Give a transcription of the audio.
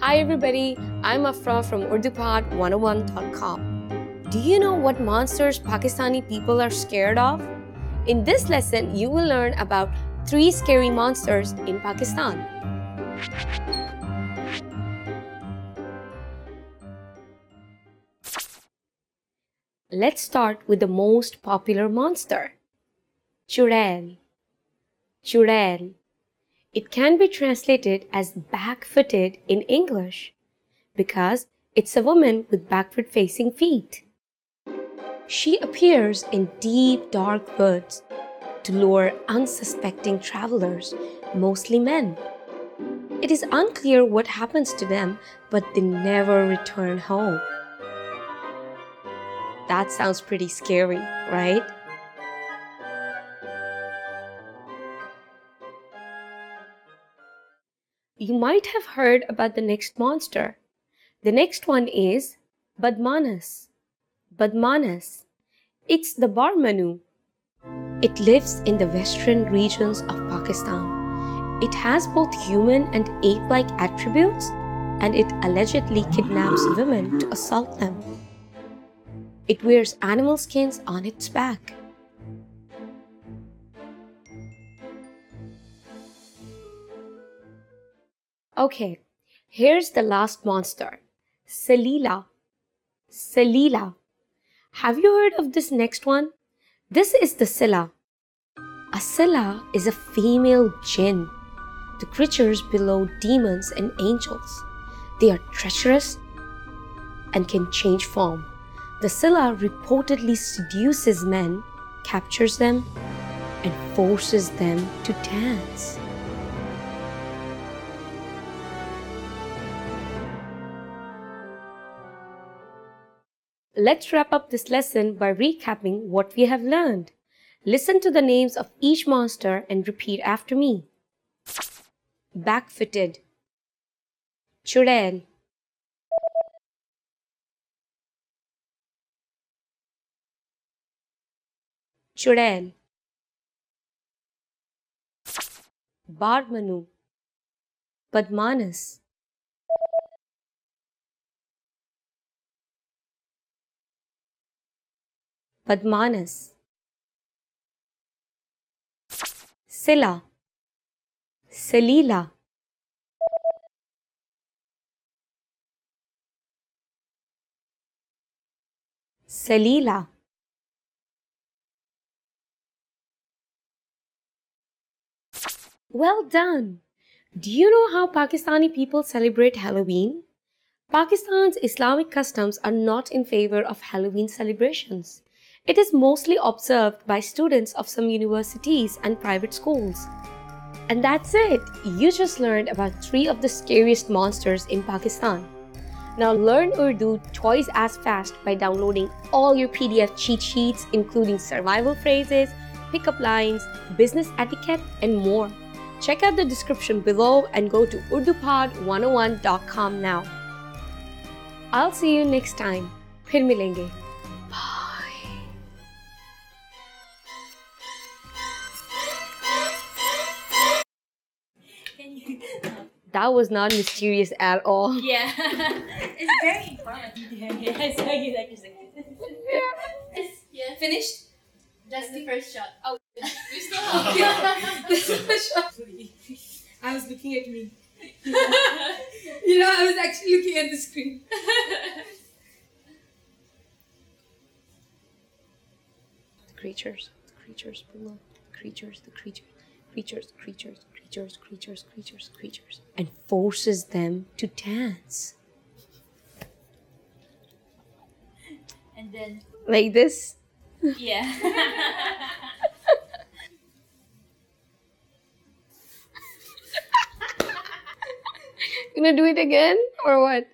Hi everybody, I'm Afra from UrduPod101.com. Do you know what monsters Pakistani people are scared of? In this lesson, you will learn about three scary monsters in Pakistan. Let's start with the most popular monster, Chudail. Chudail. It can be translated as back-footed in English because it's a woman with backward facing feet. She appears in deep dark woods to lure unsuspecting travelers, mostly men. It is unclear what happens to them, but they never return home. That sounds pretty scary, right? You might have heard about the next monster. The next one is Badmanas. Badmanas. It's the Barmanu. It lives in the western regions of Pakistan. It has both human and ape-like attributes and it allegedly kidnaps women to assault them. It wears animal skins on its back. Okay, here's the last monster Salila. Salila. Have you heard of this next one? This is the Silla. A Silla is a female jinn. The creatures below demons and angels. They are treacherous and can change form. The Silla reportedly seduces men, captures them, and forces them to dance. Let's wrap up this lesson by recapping what we have learned. Listen to the names of each monster and repeat after me. Back-footed. Chudail Chudail Barmanu Badmanas Badmanas Silla Salila Salila Well done! Do you know how Pakistani people celebrate Halloween? Pakistan's Islamic customs are not in favor of Halloween celebrations. It is mostly observed by students of some universities and private schools. And that's it! You just learned about three of the scariest monsters in Pakistan. Now learn Urdu twice as fast by downloading all your PDF cheat sheets including survival phrases, pickup lines, business etiquette, and more. Check out the description below and go to urdupod101.com now. I'll see you next time. फिर मिलेंगे. That was not mysterious at all. Yeah. it's very informative. Yeah, yeah. I saw you like just like It's- yeah. Finished? That's the first shot. Oh, we still have yeah. This is the shot. I was looking at me. You know, I was actually looking at the screen. The creatures, the creatures below, the creatures, the creatures, creatures, creatures, creatures, creatures, creatures, creatures, and forces them to dance. and then Like this. yeah. Gonna do it again or what?